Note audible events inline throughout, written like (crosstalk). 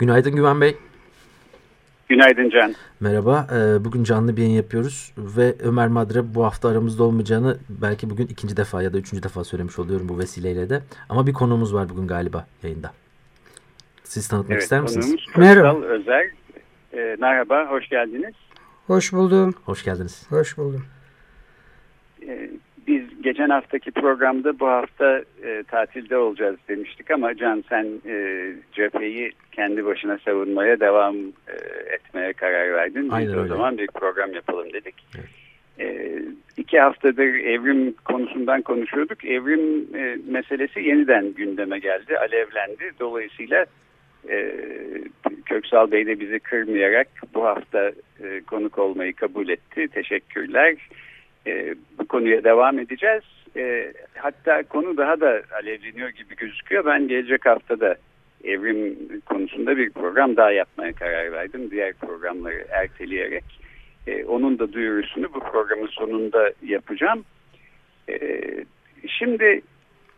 Günaydın Güven Bey. Günaydın Can. Merhaba. Ee, bugün canlı bir yayın yapıyoruz ve Ömer Madre bu hafta aramızda olmayacağını belki bugün ikinci defa ya da üçüncü defa söylemiş oluyorum bu vesileyle de. Ama bir konuğumuz var bugün galiba yayında. Siz tanıtmak evet, ister misiniz? Merhaba. Özel. Ee, merhaba, hoş geldiniz. Hoş buldum. Hoş geldiniz. Hoş buldum. Geçen haftaki programda bu hafta e, tatilde olacağız demiştik ama Can sen e, cepheyi kendi başına savunmaya devam e, etmeye karar verdin. Biz Aynen o öyle. zaman bir program yapalım dedik. Evet. E, iki haftadır evrim konusundan konuşuyorduk. Evrim e, meselesi yeniden gündeme geldi, alevlendi. Dolayısıyla e, Köksal Bey de bizi kırmayarak bu hafta e, konuk olmayı kabul etti. Teşekkürler. E, bu konuya devam edeceğiz. E, hatta konu daha da alevleniyor gibi gözüküyor. Ben gelecek haftada evrim konusunda bir program daha yapmaya karar verdim. Diğer programları erteleyerek. E, onun da duyurusunu bu programın sonunda yapacağım. E, şimdi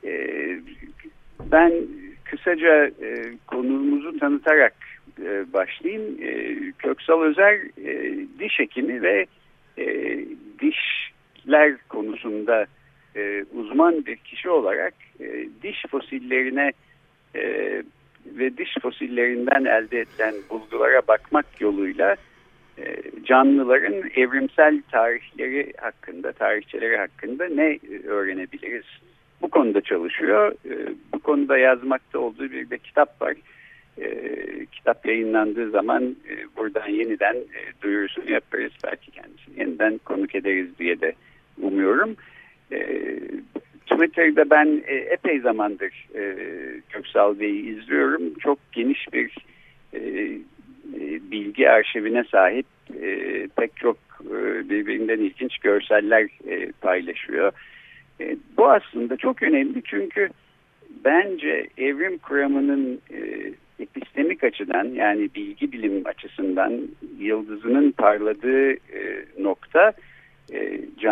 e, ben kısaca e, konuğumuzu tanıtarak e, başlayayım. E, Köksal Özer e, diş hekimi ve e, dişler konusunda e, uzman bir kişi olarak e, diş fosillerine e, ve diş fosillerinden elde edilen bulgulara bakmak yoluyla e, canlıların evrimsel tarihleri hakkında, tarihçeleri hakkında ne öğrenebiliriz? Bu konuda çalışıyor. E, bu konuda yazmakta olduğu bir de kitap var. E, kitap yayınlandığı zaman e, buradan yeniden e, duyurusunu yaparız. Belki kendisini yeniden konuk ederiz diye de umuyorum. E, Twitter'da ben e, epey zamandır e, Köksal Bey'i izliyorum. Çok geniş bir e, e, bilgi arşivine sahip e, pek çok e, birbirinden ilginç görseller e, paylaşıyor. E, bu aslında çok önemli çünkü bence evrim kuramının e, epistemik açıdan yani bilgi bilim açısından yıldızının parladığı e, nokta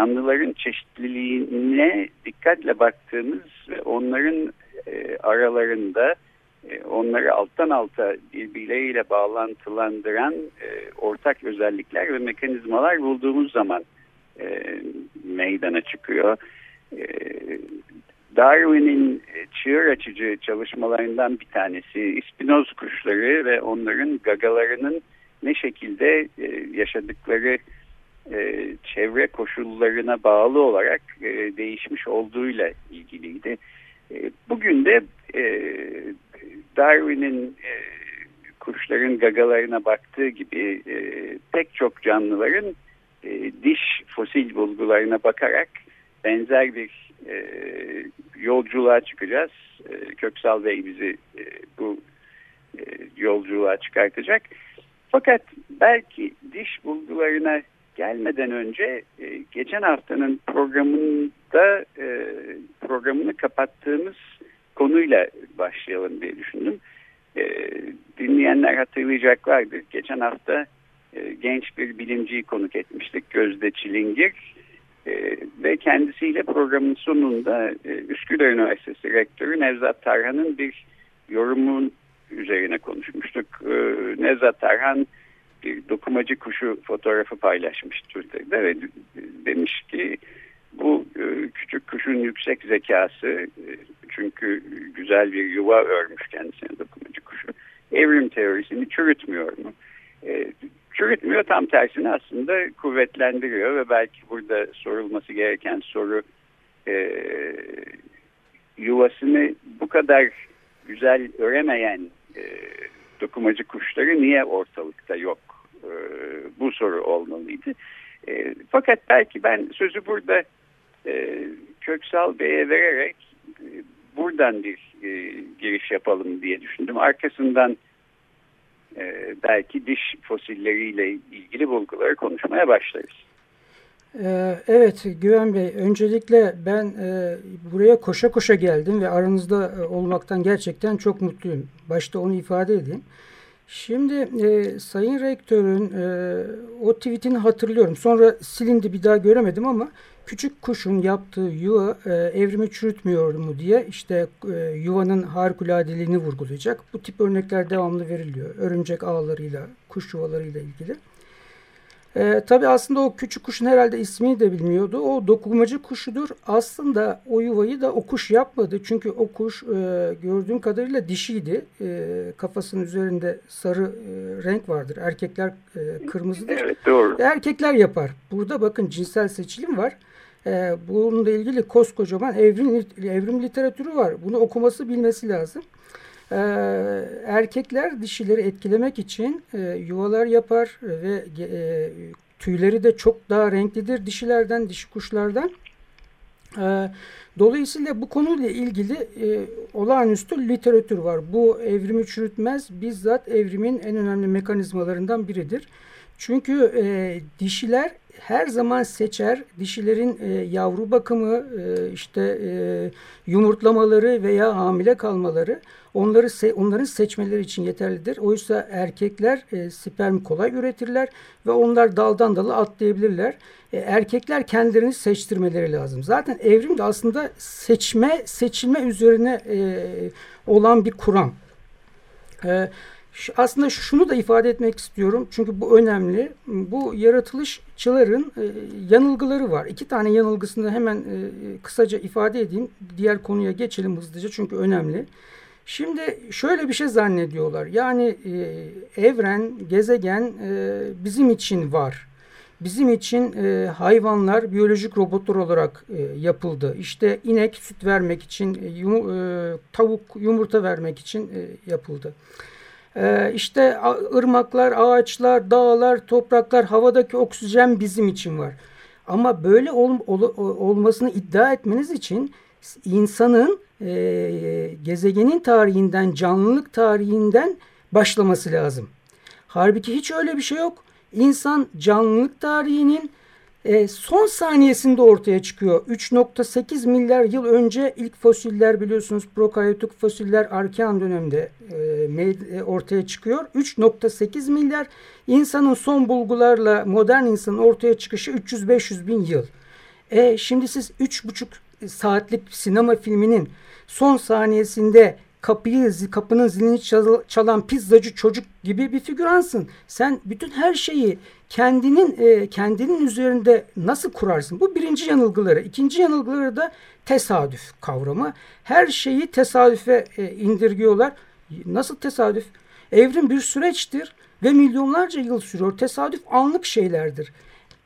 canlıların çeşitliliğine dikkatle baktığımız ve onların e, aralarında e, onları alttan alta birbirleriyle bağlantılandıran e, ortak özellikler ve mekanizmalar bulduğumuz zaman e, meydana çıkıyor. E, Darwin'in çığır açıcı çalışmalarından bir tanesi ispinoz kuşları ve onların gagalarının ne şekilde e, yaşadıkları e, çevre koşullarına bağlı olarak e, değişmiş olduğuyla ilgiliydi. E, bugün de e, Darwin'in e, kuşların gagalarına baktığı gibi e, pek çok canlıların e, diş fosil bulgularına bakarak benzer bir e, yolculuğa çıkacağız. E, Köksal Bey bizi e, bu e, yolculuğa çıkartacak. Fakat belki diş bulgularına gelmeden önce e, geçen haftanın programında e, programını kapattığımız konuyla başlayalım diye düşündüm. E, dinleyenler hatırlayacaklardır. Geçen hafta e, genç bir bilimciyi konuk etmiştik Gözde Çilingir. E, ve kendisiyle programın sonunda e, Üsküdar Üniversitesi Rektörü Nevzat Tarhan'ın bir yorumun üzerine konuşmuştuk. E, Nevzat Tarhan dokumacı kuşu fotoğrafı paylaşmış Twitter'da ve demiş ki bu e, küçük kuşun yüksek zekası e, çünkü güzel bir yuva örmüş kendisine dokumacı kuşu evrim teorisini çürütmüyor mu? E, çürütmüyor tam tersine aslında kuvvetlendiriyor ve belki burada sorulması gereken soru e, yuvasını bu kadar güzel öremeyen dokumacı kuşları niye ortalıkta yok? E, bu soru olmalıydı. E, fakat belki ben sözü burada e, Köksal Bey'e vererek e, buradan bir e, giriş yapalım diye düşündüm. Arkasından e, belki diş fosilleriyle ilgili bulguları konuşmaya başlarız. Ee, evet Güven Bey öncelikle ben e, buraya koşa koşa geldim ve aranızda e, olmaktan gerçekten çok mutluyum. Başta onu ifade edeyim. Şimdi e, Sayın Rektör'ün e, o tweetini hatırlıyorum. Sonra silindi bir daha göremedim ama küçük kuşun yaptığı yuva e, evrimi çürütmüyor mu diye işte e, yuvanın harikuladeliğini vurgulayacak. Bu tip örnekler devamlı veriliyor. Örümcek ağlarıyla, kuş yuvalarıyla ilgili. E, tabii aslında o küçük kuşun herhalde ismini de bilmiyordu. O dokumacı kuşudur. Aslında o yuvayı da o kuş yapmadı. Çünkü o kuş e, gördüğüm kadarıyla dişiydi. E, kafasının üzerinde sarı e, renk vardır. Erkekler e, kırmızıdır. Evet doğru. Erkekler yapar. Burada bakın cinsel seçilim var. E, bununla ilgili koskocaman evrim, evrim literatürü var. Bunu okuması bilmesi lazım. Ee, erkekler dişileri etkilemek için e, yuvalar yapar ve e, tüyleri de çok daha renklidir dişilerden, dişi kuşlardan. E, dolayısıyla bu konuyla ilgili e, olağanüstü literatür var. Bu evrimi çürütmez, bizzat evrimin en önemli mekanizmalarından biridir. Çünkü e, dişiler her zaman seçer. Dişilerin e, yavru bakımı, e, işte e, yumurtlamaları veya hamile kalmaları onları se onların seçmeleri için yeterlidir. Oysa erkekler e, sperm kolay üretirler ve onlar daldan dala atlayabilirler. E, erkekler kendilerini seçtirmeleri lazım. Zaten evrim de aslında seçme, seçilme üzerine e, olan bir kuram. E, aslında şunu da ifade etmek istiyorum çünkü bu önemli. Bu yaratılışçıların e, yanılgıları var. İki tane yanılgısını hemen e, kısaca ifade edeyim. Diğer konuya geçelim hızlıca çünkü önemli. Şimdi şöyle bir şey zannediyorlar. Yani e, evren, gezegen bizim için var. Bizim için hayvanlar biyolojik robotlar olarak yapıldı. İşte inek süt vermek için, tavuk yumurta vermek için yapıldı. Ee, işte ırmaklar, ağaçlar, dağlar, topraklar, havadaki oksijen bizim için var. Ama böyle ol, ol, olmasını iddia etmeniz için insanın e, gezegenin tarihinden, canlılık tarihinden başlaması lazım. Halbuki hiç öyle bir şey yok. İnsan canlılık tarihinin e, son saniyesinde ortaya çıkıyor. 3.8 milyar yıl önce ilk fosiller biliyorsunuz prokaryotik fosiller Arkean dönemde e, e ortaya çıkıyor. 3.8 milyar insanın son bulgularla modern insanın ortaya çıkışı 300-500 bin yıl. E, şimdi siz 3.5 saatlik sinema filminin son saniyesinde kapıyı kapının zilini çalan pizzacı çocuk gibi bir figüransın. Sen bütün her şeyi kendinin e, kendinin üzerinde nasıl kurarsın? Bu birinci yanılgıları. İkinci yanılgıları da tesadüf kavramı. Her şeyi tesadüfe e, indirgiyorlar. Nasıl tesadüf? Evrim bir süreçtir ve milyonlarca yıl sürüyor. Tesadüf anlık şeylerdir.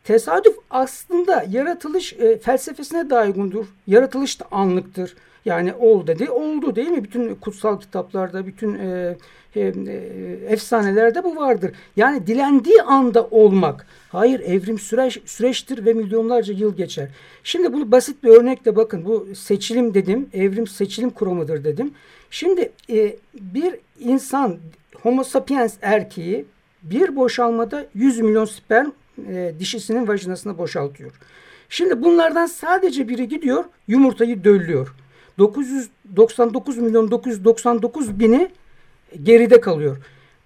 Tesadüf aslında yaratılış e, felsefesine daha uygundur. Yaratılış da anlıktır. Yani ol dedi oldu değil mi? Bütün kutsal kitaplarda, bütün e, e, e, efsanelerde bu vardır. Yani dilendiği anda olmak. Hayır evrim süreç, süreçtir ve milyonlarca yıl geçer. Şimdi bunu basit bir örnekle bakın. Bu seçilim dedim. Evrim seçilim kuramıdır dedim. Şimdi e, bir insan homo sapiens erkeği bir boşalmada 100 milyon sperm e, dişisinin vajinasına boşaltıyor. Şimdi bunlardan sadece biri gidiyor yumurtayı döllüyor. 999 milyon 999 bini geride kalıyor.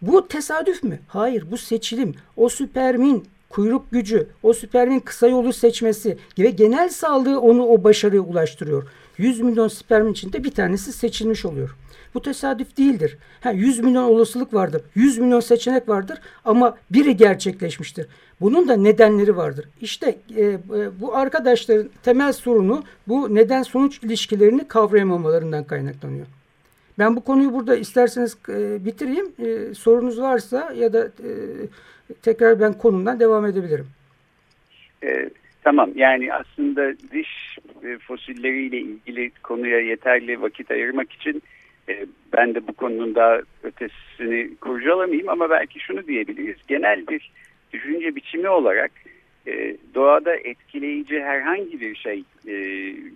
Bu tesadüf mü? Hayır bu seçilim. O süpermin kuyruk gücü, o süpermin kısa yolu seçmesi ve genel sağlığı onu o başarıya ulaştırıyor. 100 milyon spermin içinde bir tanesi seçilmiş oluyor. Bu tesadüf değildir. Ha, 100 milyon olasılık vardır. 100 milyon seçenek vardır ama biri gerçekleşmiştir. Bunun da nedenleri vardır. İşte e, e, bu arkadaşların temel sorunu bu neden sonuç ilişkilerini kavrayamamalarından kaynaklanıyor. Ben bu konuyu burada isterseniz e, bitireyim. E, sorunuz varsa ya da e, tekrar ben konumdan devam edebilirim. E, tamam yani aslında diş e, fosilleriyle ilgili konuya yeterli vakit ayırmak için e, ben de bu konunun daha ötesini kurcalamayayım ama belki şunu diyebiliriz. Genel bir düşünce biçimi olarak e, doğada etkileyici herhangi bir şey e,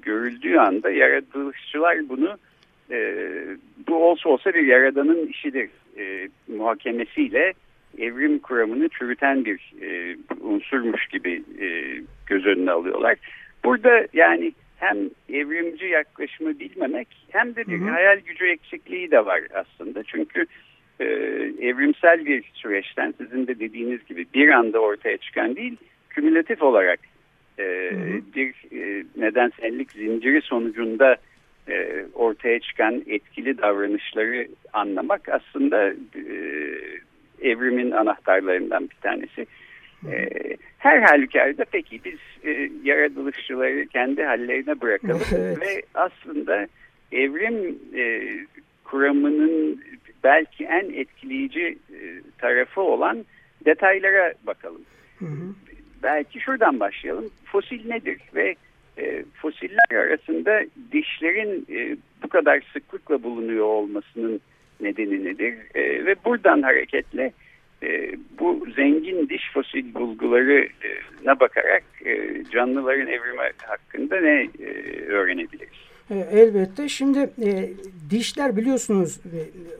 görüldüğü anda yaratılışçılar bunu bu olsa olsa bir yaradanın işidir muhakemesiyle evrim kuramını çürüten bir unsurmuş gibi göz önüne alıyorlar. Burada yani hem evrimci yaklaşımı bilmemek hem de bir hı hı. hayal gücü eksikliği de var aslında. Çünkü e, evrimsel bir süreçten sizin de dediğiniz gibi bir anda ortaya çıkan değil, kümülatif olarak e, hı hı. bir e, nedensellik zinciri sonucunda e, ortaya çıkan etkili davranışları anlamak aslında e, evrimin anahtarlarından bir tanesi. E, her halükarda peki biz e, yaratılışçıları kendi hallerine bırakalım (laughs) evet. ve aslında evrim e, kuramının belki en etkileyici e, tarafı olan detaylara bakalım. Hı hı. Belki şuradan başlayalım. Fosil nedir ve e, fosiller arasında dişlerin e, bu kadar sıklıkla bulunuyor olmasının nedeni nedir? E, ve buradan hareketle e, bu zengin diş fosil bulgularına bakarak e, canlıların evrimi hakkında ne e, öğrenebiliriz? Elbette. Şimdi e, dişler biliyorsunuz e,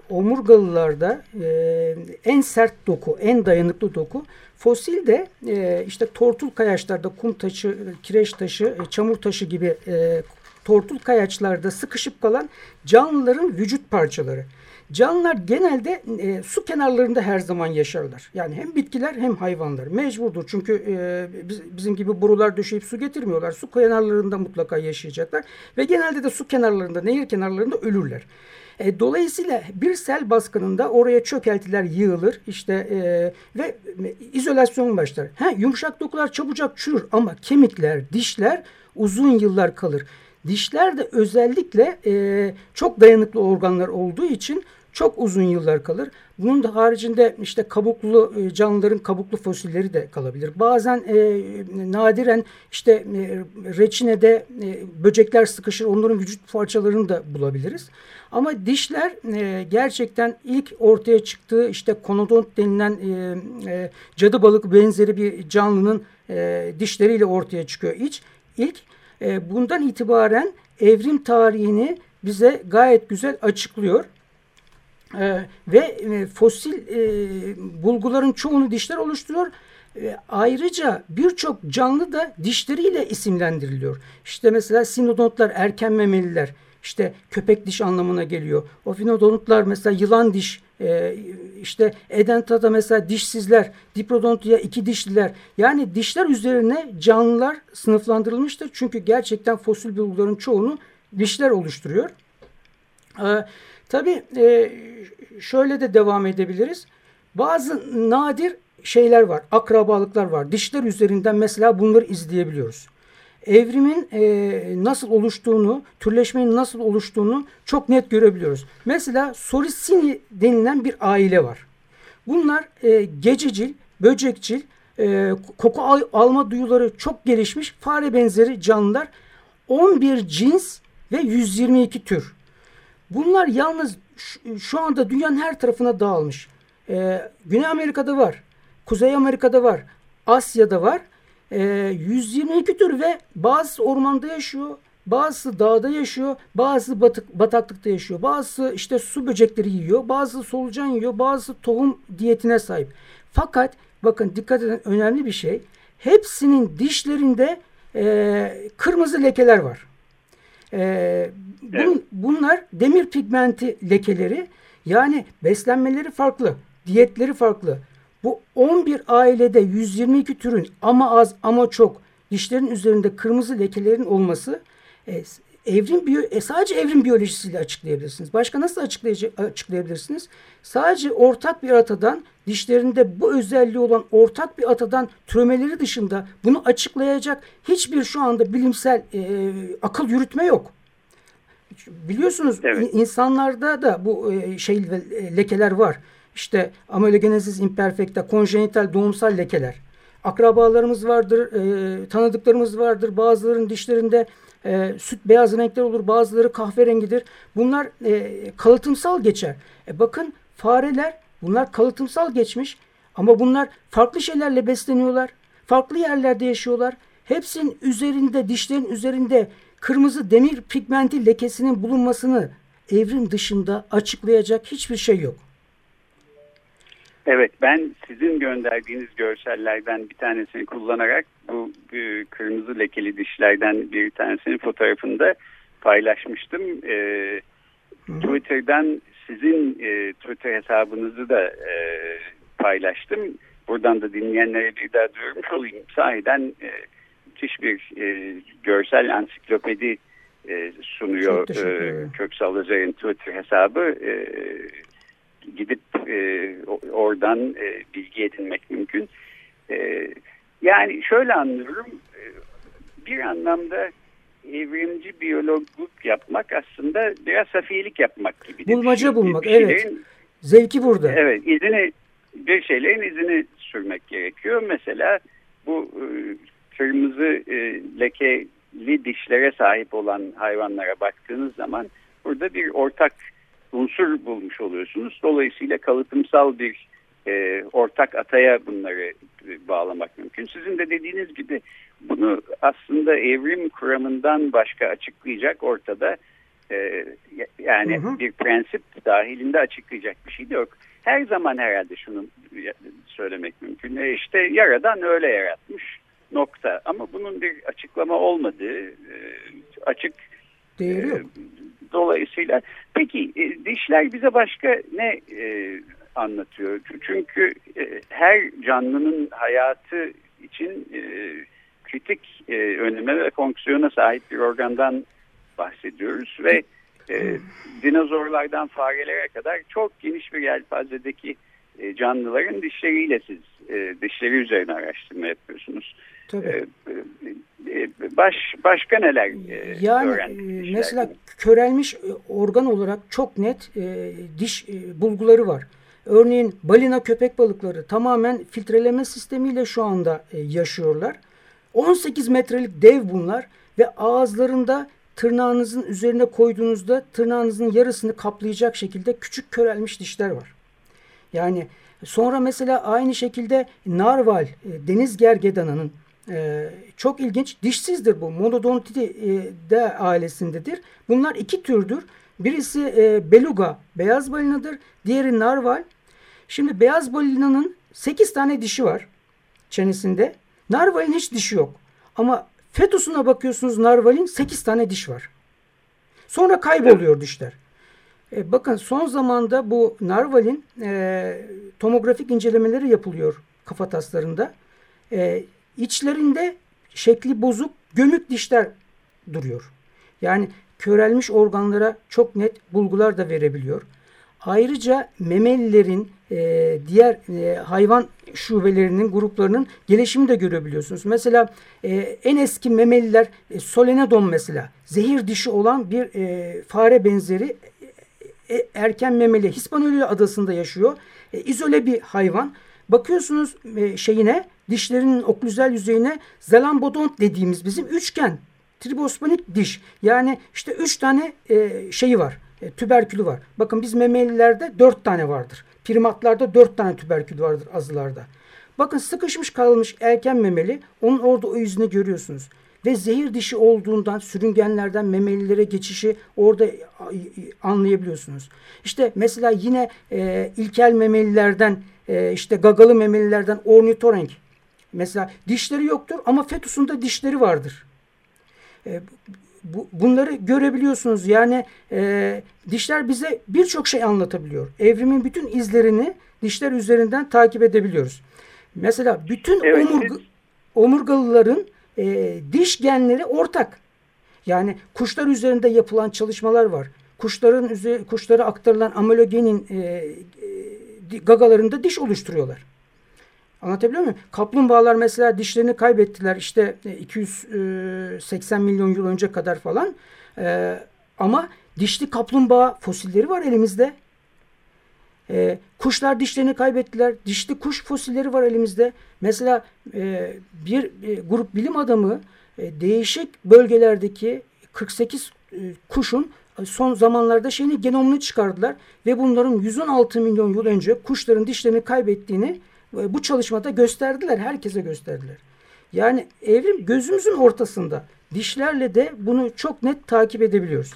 omurgalılarda e, en sert doku, en dayanıklı doku. Fosil de e, işte tortul kayaçlarda kum taşı, kireç taşı, e, çamur taşı gibi e, tortul kayaçlarda sıkışıp kalan canlıların vücut parçaları. Canlılar genelde e, su kenarlarında her zaman yaşarlar. Yani hem bitkiler hem hayvanlar. Mecburdur çünkü e, biz, bizim gibi borular döşeyip su getirmiyorlar. Su kenarlarında mutlaka yaşayacaklar. Ve genelde de su kenarlarında, nehir kenarlarında ölürler. E, dolayısıyla bir sel baskınında oraya çökeltiler yığılır işte e, ve izolasyon başlar. Ha, yumuşak dokular çabucak çürür ama kemikler, dişler uzun yıllar kalır. Dişler de özellikle e, çok dayanıklı organlar olduğu için çok uzun yıllar kalır. Bunun da haricinde işte kabuklu e, canlıların kabuklu fosilleri de kalabilir. Bazen e, nadiren işte e, reçinede e, böcekler sıkışır onların vücut parçalarını da bulabiliriz. Ama dişler e, gerçekten ilk ortaya çıktığı işte konodont denilen e, e, cadı balık benzeri bir canlının e, dişleriyle ortaya çıkıyor. İç, ilk e, bundan itibaren evrim tarihini bize gayet güzel açıklıyor. E, ve e, fosil e, bulguların çoğunu dişler oluşturuyor. E, ayrıca birçok canlı da dişleriyle isimlendiriliyor. İşte mesela sinodontlar erken memeliler. İşte köpek diş anlamına geliyor. Ofinodonutlar mesela yılan diş, e, işte edentata mesela dişsizler, diprodontia iki dişliler. Yani dişler üzerine canlılar sınıflandırılmıştır. Çünkü gerçekten fosil bulguların çoğunu dişler oluşturuyor. E, tabii e, şöyle de devam edebiliriz. Bazı nadir şeyler var, akrabalıklar var. Dişler üzerinden mesela bunları izleyebiliyoruz evrimin e, nasıl oluştuğunu, türleşmenin nasıl oluştuğunu çok net görebiliyoruz. Mesela Soricini denilen bir aile var. Bunlar e, gececil, böcekçil, koku al, alma duyuları çok gelişmiş fare benzeri canlılar. 11 cins ve 122 tür. Bunlar yalnız şu anda dünyanın her tarafına dağılmış. Ee, Güney Amerika'da var, Kuzey Amerika'da var, Asya'da var ee, 122 tür ve bazı ormanda yaşıyor, bazısı dağda yaşıyor, bazı batık, bataklıkta yaşıyor, bazı işte su böcekleri yiyor, bazı solucan yiyor, bazı tohum diyetine sahip. Fakat bakın dikkat edin önemli bir şey. Hepsinin dişlerinde e, kırmızı lekeler var. E, bun, bunlar demir pigmenti lekeleri. Yani beslenmeleri farklı, diyetleri farklı. Bu 11 ailede 122 türün ama az ama çok dişlerin üzerinde kırmızı lekelerin olması e, evrim biyo, e, sadece evrim biyolojisiyle açıklayabilirsiniz. Başka nasıl açıklayabilirsiniz? Sadece ortak bir atadan dişlerinde bu özelliği olan ortak bir atadan türemeleri dışında bunu açıklayacak hiçbir şu anda bilimsel e, akıl yürütme yok. Biliyorsunuz evet. insanlarda da bu e, şey lekeler var. İşte amelogenesis imperfecta, konjenital doğumsal lekeler. Akrabalarımız vardır, e, tanıdıklarımız vardır. Bazılarının dişlerinde e, süt beyaz renkler olur, bazıları kahverengidir. Bunlar e, kalıtımsal geçer. E, bakın fareler bunlar kalıtımsal geçmiş ama bunlar farklı şeylerle besleniyorlar. Farklı yerlerde yaşıyorlar. Hepsinin üzerinde, dişlerin üzerinde kırmızı demir pigmenti lekesinin bulunmasını evrim dışında açıklayacak hiçbir şey yok. Evet ben sizin gönderdiğiniz görsellerden bir tanesini kullanarak bu e, kırmızı lekeli dişlerden bir tanesinin fotoğrafını paylaşmıştım. E, Twitter'dan sizin e, Twitter hesabınızı da e, paylaştım. Buradan da dinleyenlere bir daha duyurmuş olayım. Sahiden e, müthiş bir e, görsel ansiklopedi e, sunuyor e, Köksal Özer'in Twitter hesabı. E, gidip e, oradan e, bilgi edinmek mümkün. E, yani şöyle anlıyorum. E, bir anlamda evrimci biyologluk yapmak aslında biraz safiyelik yapmak gibi. Bulmaca bulmak evet. Zevki burada. Evet izini bir şeylerin izini sürmek gerekiyor. Mesela bu e, kırmızı e, lekeli dişlere sahip olan hayvanlara baktığınız zaman burada bir ortak unsur bulmuş oluyorsunuz. Dolayısıyla kalıtımsal bir e, ortak ataya bunları bağlamak mümkün. Sizin de dediğiniz gibi bunu aslında evrim kuramından başka açıklayacak ortada e, yani hı hı. bir prensip dahilinde açıklayacak bir şey de yok. Her zaman herhalde şunu söylemek mümkün. E işte yaradan öyle yaratmış nokta. Ama bunun bir açıklama olmadığı e, açık Değeri yok. E, dolayısıyla peki e, dişler bize başka ne e, anlatıyor? Çünkü e, her canlının hayatı için e, kritik e, öneme ve fonksiyona sahip bir organdan bahsediyoruz ve e, dinozorlardan farelere kadar çok geniş bir yelpazedeki e, canlıların dişleriyle siz e, dişleri üzerine araştırma yapıyorsunuz. Tabii. E, e, baş, başka neler e, yani? E, mesela körelmiş organ olarak çok net e, diş e, bulguları var. Örneğin balina köpek balıkları tamamen filtreleme sistemiyle şu anda e, yaşıyorlar. 18 metrelik dev bunlar ve ağızlarında tırnağınızın üzerine koyduğunuzda tırnağınızın yarısını kaplayacak şekilde küçük körelmiş dişler var. Yani sonra mesela aynı şekilde narval, e, deniz gergedanının e, çok ilginç dişsizdir bu. Monodontide ailesindedir. Bunlar iki türdür. Birisi e, beluga, beyaz balinadır. Diğeri narval. Şimdi beyaz balinanın 8 tane dişi var çenesinde. Narvalin hiç dişi yok. Ama fetusuna bakıyorsunuz narvalin 8 tane diş var. Sonra kayboluyor dişler. E, bakın son zamanda bu narvalin e, tomografik incelemeleri yapılıyor kafataslarında. E, içlerinde şekli bozuk gömük dişler duruyor. Yani körelmiş organlara çok net bulgular da verebiliyor. Ayrıca memelilerin e, diğer e, hayvan şubelerinin gruplarının gelişimi de görebiliyorsunuz. Mesela e, en eski memeliler e, Solenodon mesela zehir dişi olan bir e, fare benzeri e, erken memeli Hispaniola adasında yaşıyor. E, izole bir hayvan. Bakıyorsunuz e, şeyine dişlerinin oklüzel yüzeyine zalambodont dediğimiz bizim üçgen tribospanik diş. Yani işte üç tane e, şeyi var. E, tüberkülü var. Bakın biz memelilerde dört tane vardır. Primatlarda dört tane tüberkül vardır azılarda. Bakın sıkışmış kalmış erken memeli onun orada o yüzünü görüyorsunuz. Ve zehir dişi olduğundan sürüngenlerden memelilere geçişi orada anlayabiliyorsunuz. İşte mesela yine e, ilkel memelilerden e, işte gagalı memelilerden ornitorenk. Mesela dişleri yoktur ama fetusunda dişleri vardır. E, bu, bunları görebiliyorsunuz. Yani e, dişler bize birçok şey anlatabiliyor. Evrimin bütün izlerini dişler üzerinden takip edebiliyoruz. Mesela bütün evet. omurga, omurgalıların e, diş genleri ortak. Yani kuşlar üzerinde yapılan çalışmalar var. Kuşların kuşlara aktarılan amalogenin e, e, gagalarında diş oluşturuyorlar. Anlatabiliyor muyum? Kaplumbağalar mesela dişlerini kaybettiler işte 280 e, milyon yıl önce kadar falan. Ee, ama dişli kaplumbağa fosilleri var elimizde. Kuşlar dişlerini kaybettiler. Dişli kuş fosilleri var elimizde. Mesela e, bir e, grup bilim adamı e, değişik bölgelerdeki 48 e, kuşun son zamanlarda şeyini genomunu çıkardılar ve bunların 116 milyon yıl önce kuşların dişlerini kaybettiğini bu çalışmada gösterdiler. Herkese gösterdiler. Yani evrim gözümüzün ortasında. Dişlerle de bunu çok net takip edebiliyoruz.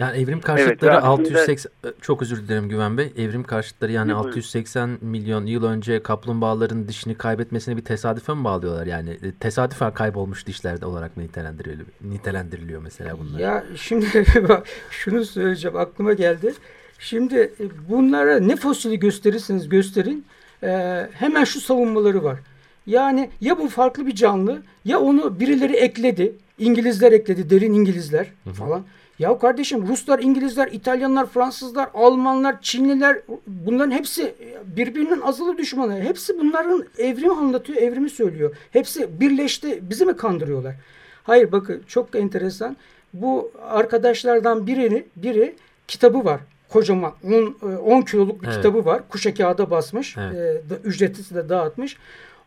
Yani evrim karşıtları evet, 680 çok özür dilerim Güven Bey. Evrim karşıtları yani 680 milyon yıl önce kaplumbağaların dişini kaybetmesine bir tesadüfe mi bağlıyorlar? Yani e, tesadüfen kaybolmuş dişlerde olarak mı nitelendiriliyor, nitelendiriliyor mesela bunlar? Ya şimdi (laughs) şunu söyleyeceğim aklıma geldi. Şimdi e, bunlara ne fosili gösterirseniz gösterin e, hemen şu savunmaları var. Yani ya bu farklı bir canlı ya onu birileri ekledi. İngilizler ekledi, derin İngilizler hı hı. falan. Ya kardeşim Ruslar, İngilizler, İtalyanlar, Fransızlar, Almanlar, Çinliler bunların hepsi birbirinin azılı düşmanı. Hepsi bunların evrimi anlatıyor, evrimi söylüyor. Hepsi birleşti. Bizi mi kandırıyorlar? Hayır bakın çok enteresan. Bu arkadaşlardan birini, biri kitabı var. Kocaman 10, 10 kiloluk bir evet. kitabı var. Kuşa kağıda basmış. Evet. E, ücretsiz de dağıtmış.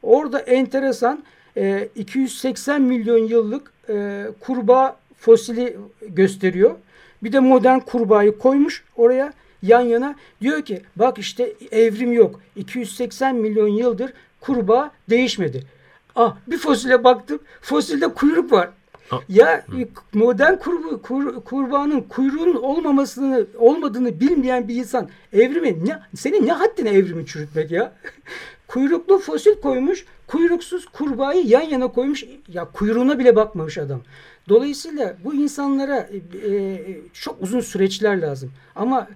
Orada enteresan e, 280 milyon yıllık e, kurbağa fosili gösteriyor. Bir de modern kurbağayı koymuş oraya yan yana. Diyor ki bak işte evrim yok. 280 milyon yıldır kurbağa değişmedi. Ah bir fosile baktım. Fosilde kuyruk var. Ya modern kur, kur, kurbağanın kuyruğunun olmamasını olmadığını bilmeyen bir insan evrimi ne senin ne haddine evrimi çürütmek ya? (laughs) Kuyruklu fosil koymuş, kuyruksuz kurbağayı yan yana koymuş. Ya kuyruğuna bile bakmamış adam. Dolayısıyla bu insanlara e, e, çok uzun süreçler lazım. Ama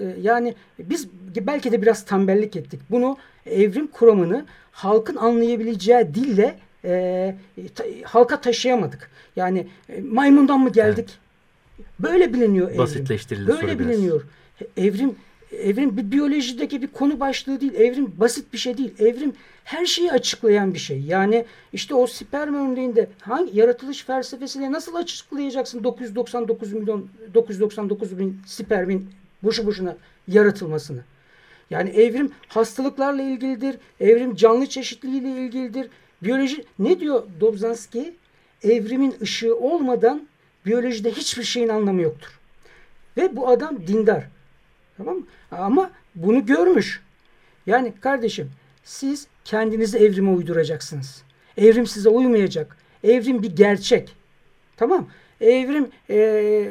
e, yani biz belki de biraz tembellik ettik. Bunu evrim kuramını halkın anlayabileceği dille e, ta, halka taşıyamadık. Yani e, maymundan mı geldik? Evet. Böyle biliniyor evrim. Basitleştirildi Böyle biliniyor. Evrim evrim bir biyolojideki bir konu başlığı değil. Evrim basit bir şey değil. Evrim her şeyi açıklayan bir şey. Yani işte o sperm örneğinde hangi yaratılış felsefesiyle nasıl açıklayacaksın 999 milyon 999 bin spermin boşu boşuna yaratılmasını? Yani evrim hastalıklarla ilgilidir. Evrim canlı çeşitliliğiyle ilgilidir. Biyoloji ne diyor Dobzhansky? Evrimin ışığı olmadan biyolojide hiçbir şeyin anlamı yoktur. Ve bu adam dindar. Tamam mı? Ama bunu görmüş. Yani kardeşim siz kendinizi evrime uyduracaksınız. Evrim size uymayacak. Evrim bir gerçek. Tamam Evrim ee,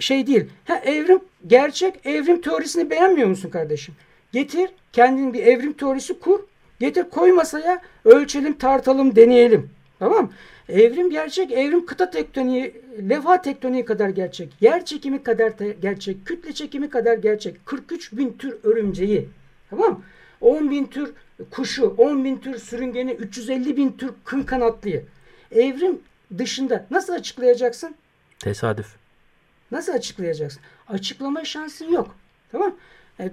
şey değil. Ha, evrim gerçek. Evrim teorisini beğenmiyor musun kardeşim? Getir kendin bir evrim teorisi kur. Getir koy masaya ölçelim tartalım deneyelim. Tamam Evrim gerçek. Evrim kıta tektoniği, levha tektoniği kadar gerçek. Yer çekimi kadar gerçek. Kütle çekimi kadar gerçek. 43 bin tür örümceği. Tamam 10 bin tür kuşu, 10 bin tür sürüngeni, 350 bin tür kın kanatlıyı. Evrim dışında nasıl açıklayacaksın? Tesadüf. Nasıl açıklayacaksın? Açıklama şansın yok. Tamam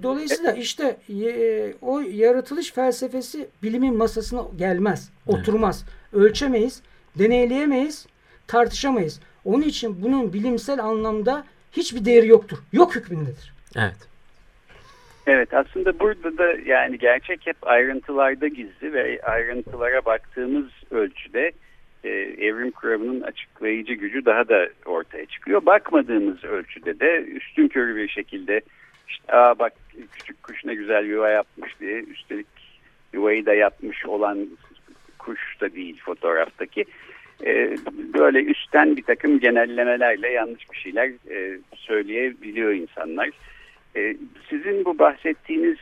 Dolayısıyla işte e, o yaratılış felsefesi bilimin masasına gelmez, oturmaz. Ölçemeyiz, deneyleyemeyiz, tartışamayız. Onun için bunun bilimsel anlamda hiçbir değeri yoktur. Yok hükmündedir. Evet. Evet aslında burada da yani gerçek hep ayrıntılarda gizli ve ayrıntılara baktığımız ölçüde e, evrim kuramının açıklayıcı gücü daha da ortaya çıkıyor. Bakmadığımız ölçüde de üstün körü bir şekilde işte aa bak küçük kuş ne güzel yuva yapmış diye üstelik yuvayı da yapmış olan kuş da değil fotoğraftaki e, böyle üstten bir takım genellemelerle yanlış bir şeyler e, söyleyebiliyor insanlar. E, sizin bu bahsettiğiniz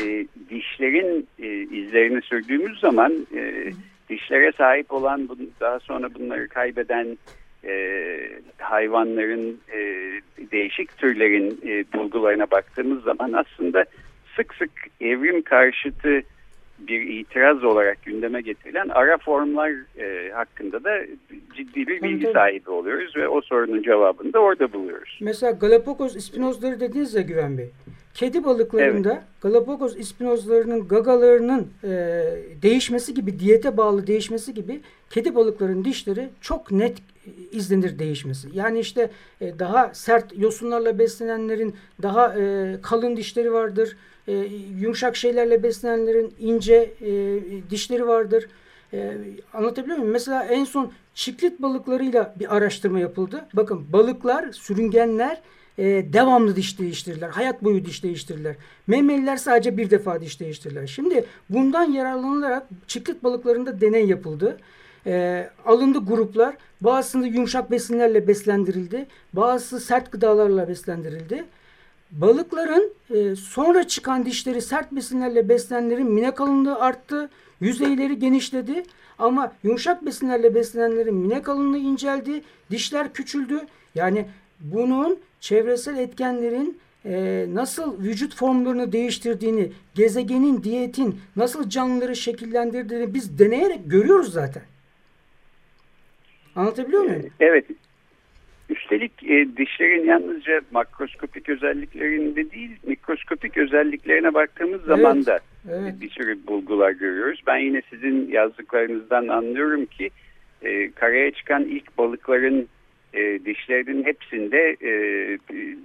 e, dişlerin e, izlerini sürdüğümüz zaman e, dişlere sahip olan daha sonra bunları kaybeden e, hayvanların e, değişik türlerin e, bulgularına baktığımız zaman aslında sık sık evrim karşıtı bir itiraz olarak gündeme getirilen ara formlar e, hakkında da ciddi bir bilgi sahibi oluyoruz ve o sorunun cevabını da orada buluyoruz. Mesela Galapagos ispinozları dediniz ya Güven Bey. Kedi balıklarında evet. Galapagos ispinozlarının gagalarının e, değişmesi gibi, diyete bağlı değişmesi gibi kedi balıkların dişleri çok net izlenir değişmesi. Yani işte e, daha sert yosunlarla beslenenlerin daha e, kalın dişleri vardır e, yumuşak şeylerle beslenenlerin ince e, dişleri vardır. E, anlatabiliyor muyum? Mesela en son çiklit balıklarıyla bir araştırma yapıldı. Bakın balıklar, sürüngenler e, devamlı diş değiştirirler. Hayat boyu diş değiştirirler. Memeliler sadece bir defa diş değiştirirler. Şimdi bundan yararlanılarak çiklit balıklarında deney yapıldı. e, alındı gruplar. Bazısında yumuşak besinlerle beslendirildi. Bazısı sert gıdalarla beslendirildi. Balıkların e, sonra çıkan dişleri sert besinlerle beslenenlerin mine kalınlığı arttı. Yüzeyleri genişledi. Ama yumuşak besinlerle beslenenlerin mine kalınlığı inceldi. Dişler küçüldü. Yani bunun çevresel etkenlerin e, nasıl vücut formlarını değiştirdiğini, gezegenin, diyetin nasıl canlıları şekillendirdiğini biz deneyerek görüyoruz zaten. Anlatabiliyor muyum? Evet. Üstelik e, dişlerin yalnızca makroskopik özelliklerinde değil, mikroskopik özelliklerine baktığımız evet, zaman da evet. bir sürü bulgular görüyoruz. Ben yine sizin yazdıklarınızdan anlıyorum ki e, karaya çıkan ilk balıkların e, dişlerinin hepsinde e,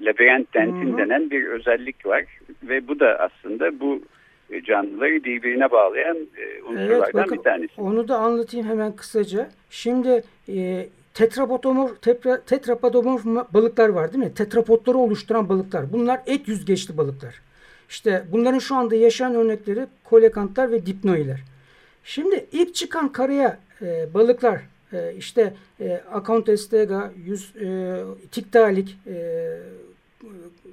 labirent dentin Hı-hı. denen bir özellik var. Ve bu da aslında bu canlıları birbirine bağlayan e, unsurlardan evet, bakın, bir tanesi. Onu da anlatayım hemen kısaca. Şimdi e, tetrapodomorf, tetra, tetrapodomorf balıklar var değil mi? Tetrapodları oluşturan balıklar. Bunlar et yüzgeçli balıklar. İşte bunların şu anda yaşayan örnekleri kolekantlar ve dipnoiler. Şimdi ilk çıkan karaya e, balıklar e, işte e, Acontestega, yüz, e, Tiktalik, e,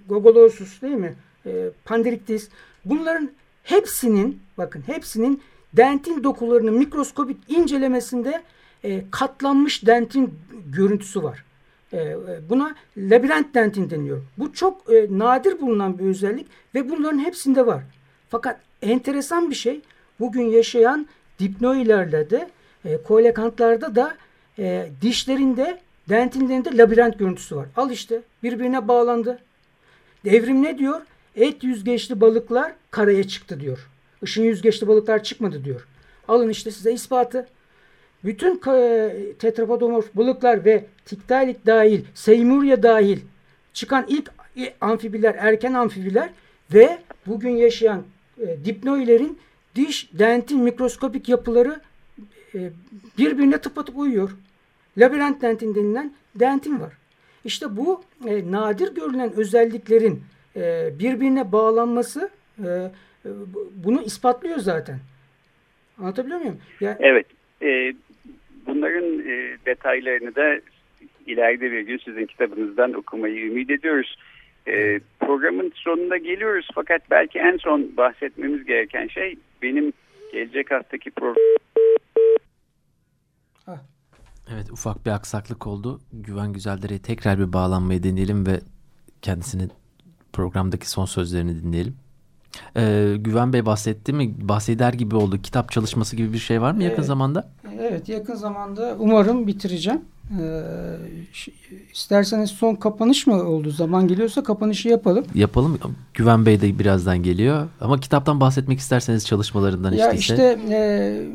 Gogolosus değil mi? E, Pandirictis. Bunların hepsinin bakın hepsinin dentin dokularının mikroskopik incelemesinde e, katlanmış dentin görüntüsü var. E, e, buna labirent dentin deniyor. Bu çok e, nadir bulunan bir özellik ve bunların hepsinde var. Fakat enteresan bir şey bugün yaşayan dipnoilerle de e, koelekantlarda da e, dişlerinde dentinlerinde labirent görüntüsü var. Al işte birbirine bağlandı. Devrim ne diyor? Et yüzgeçli balıklar karaya çıktı diyor. Işın yüzgeçli balıklar çıkmadı diyor. Alın işte size ispatı. Bütün tetrapodomorf balıklar ve tiktalik dahil, Seymour'ya dahil çıkan ilk amfibiler, erken amfibiler ve bugün yaşayan e, dipnoilerin diş, dentin mikroskopik yapıları e, birbirine tıpatıp uyuyor. Labirent dentin denilen dentin var. İşte bu e, nadir görülen özelliklerin e, birbirine bağlanması e, e, bunu ispatlıyor zaten. Anlatabiliyor muyum? Yani, evet. E, bunların e, detaylarını da ileride bir gün sizin kitabınızdan okumayı ümit ediyoruz. E, programın sonunda geliyoruz fakat belki en son bahsetmemiz gereken şey benim gelecek haftaki program Evet ufak bir aksaklık oldu. Güven Güzeldere'ye tekrar bir bağlanmayı deneyelim ve kendisinin programdaki son sözlerini dinleyelim. Ee, Güven Bey bahsetti mi? Bahseder gibi oldu. Kitap çalışması gibi bir şey var mı yakın evet, zamanda? Evet yakın zamanda umarım bitireceğim. Ee, isterseniz son kapanış mı oldu? Zaman geliyorsa kapanışı yapalım. Yapalım. Güven Bey de birazdan geliyor. Ama kitaptan bahsetmek isterseniz çalışmalarından ya işte. Ya işte e,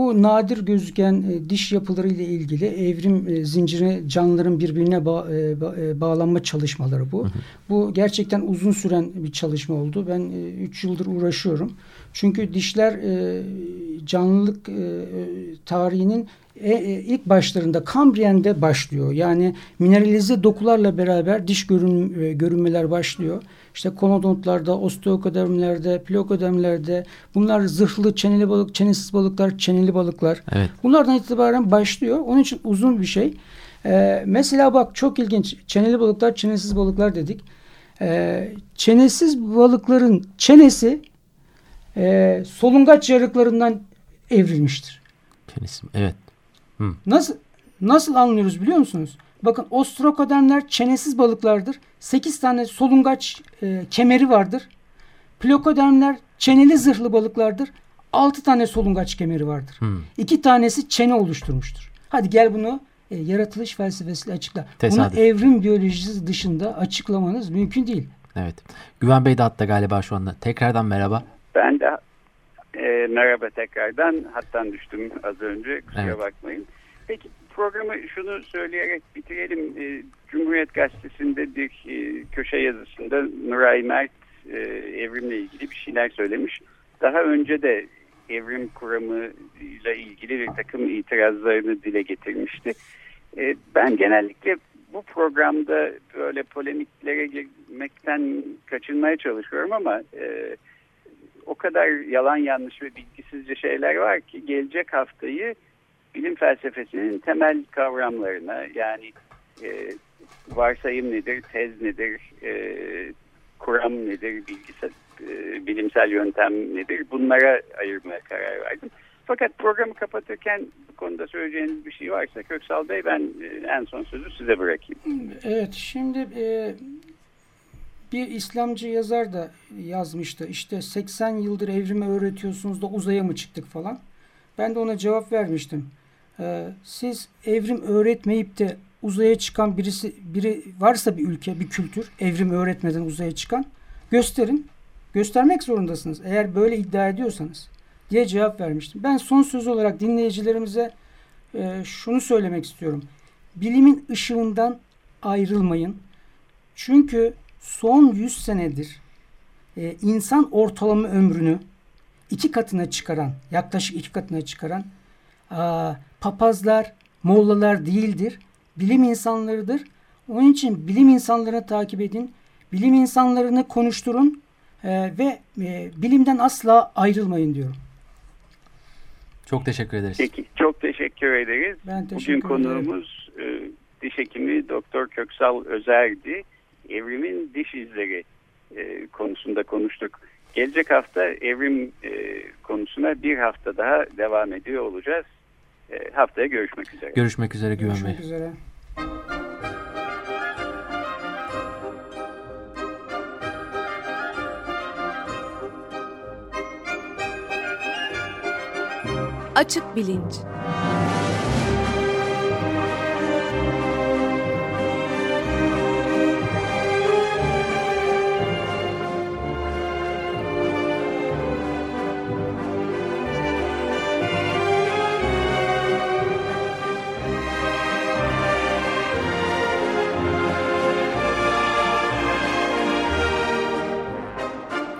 bu nadir gözüken e, diş yapıları ile ilgili evrim e, zinciri canlıların birbirine ba e, ba e, bağlanma çalışmaları bu. Hı hı. Bu gerçekten uzun süren bir çalışma oldu. Ben 3 e, yıldır uğraşıyorum. Çünkü dişler e, canlılık e, e tarihinin e, e, ilk başlarında Kambriyen'de başlıyor. Yani mineralize dokularla beraber diş görün, e, görünmeler başlıyor. İşte konodontlarda, osteokodermlerde, plakodermlerde bunlar zırhlı çeneli balık, çenesiz balıklar, çeneli balıklar. Evet. Bunlardan itibaren başlıyor. Onun için uzun bir şey. Ee, mesela bak çok ilginç. Çeneli balıklar, çenesiz balıklar dedik. Ee, çenesiz balıkların çenesi e, solungaç yarıklarından evrilmiştir. Çenesi, evet. Hı. Nasıl nasıl anlıyoruz biliyor musunuz? Bakın ostrokodemler çenesiz balıklardır. 8 tane solungaç e, kemeri vardır. Plokodemler çeneli zırhlı balıklardır. 6 tane solungaç kemeri vardır. Hmm. 2 tanesi çene oluşturmuştur. Hadi gel bunu e, yaratılış felsefesiyle açıkla. Tesadüf. Bunu evrim biyolojisi dışında açıklamanız mümkün değil. Evet. Güven Bey de hatta galiba şu anda. Tekrardan merhaba. Ben de e, merhaba tekrardan. Hattan düştüm az önce. Kusura evet. bakmayın. Peki programı şunu söyleyerek bitirelim. E, Cumhuriyet Gazetesi'nde bir e, köşe yazısında Nuray Mert e, evrimle ilgili bir şeyler söylemiş. Daha önce de evrim kuramıyla ilgili bir takım itirazlarını dile getirmişti. E, ben genellikle bu programda böyle polemiklere girmekten kaçınmaya çalışıyorum ama e, o kadar yalan yanlış ve bilgisizce şeyler var ki gelecek haftayı bilim felsefesinin temel kavramlarına yani e, varsayım nedir, tez nedir, e, kuram nedir, bilgisel, e, bilimsel yöntem nedir bunlara ayırmaya karar verdim. Fakat programı kapatırken bu konuda söyleyeceğiniz bir şey varsa Köksal Bey ben e, en son sözü size bırakayım. Evet şimdi e, bir İslamcı yazar da yazmıştı. İşte 80 yıldır evrimi öğretiyorsunuz da uzaya mı çıktık falan. Ben de ona cevap vermiştim. Ee, siz evrim öğretmeyip de uzaya çıkan birisi biri varsa bir ülke, bir kültür evrim öğretmeden uzaya çıkan gösterin. Göstermek zorundasınız. Eğer böyle iddia ediyorsanız diye cevap vermiştim. Ben son söz olarak dinleyicilerimize e, şunu söylemek istiyorum. Bilimin ışığından ayrılmayın. Çünkü son 100 senedir e, insan ortalama ömrünü iki katına çıkaran, yaklaşık iki katına çıkaran a, papazlar, mollalar değildir. Bilim insanlarıdır. Onun için bilim insanlarını takip edin. Bilim insanlarını konuşturun e, ve e, bilimden asla ayrılmayın diyorum. Çok teşekkür ederiz. Peki, çok teşekkür ederiz. Ben teşekkür Bugün konuğumuz e, diş hekimi Doktor Köksal Özer'di. Evrimin diş izleri e, konusunda konuştuk. Gelecek hafta evrim e, konusuna bir hafta daha devam ediyor olacağız. E, haftaya görüşmek üzere. Görüşmek üzere Güven Bey. Görüşmek üzere. Açık Bilinç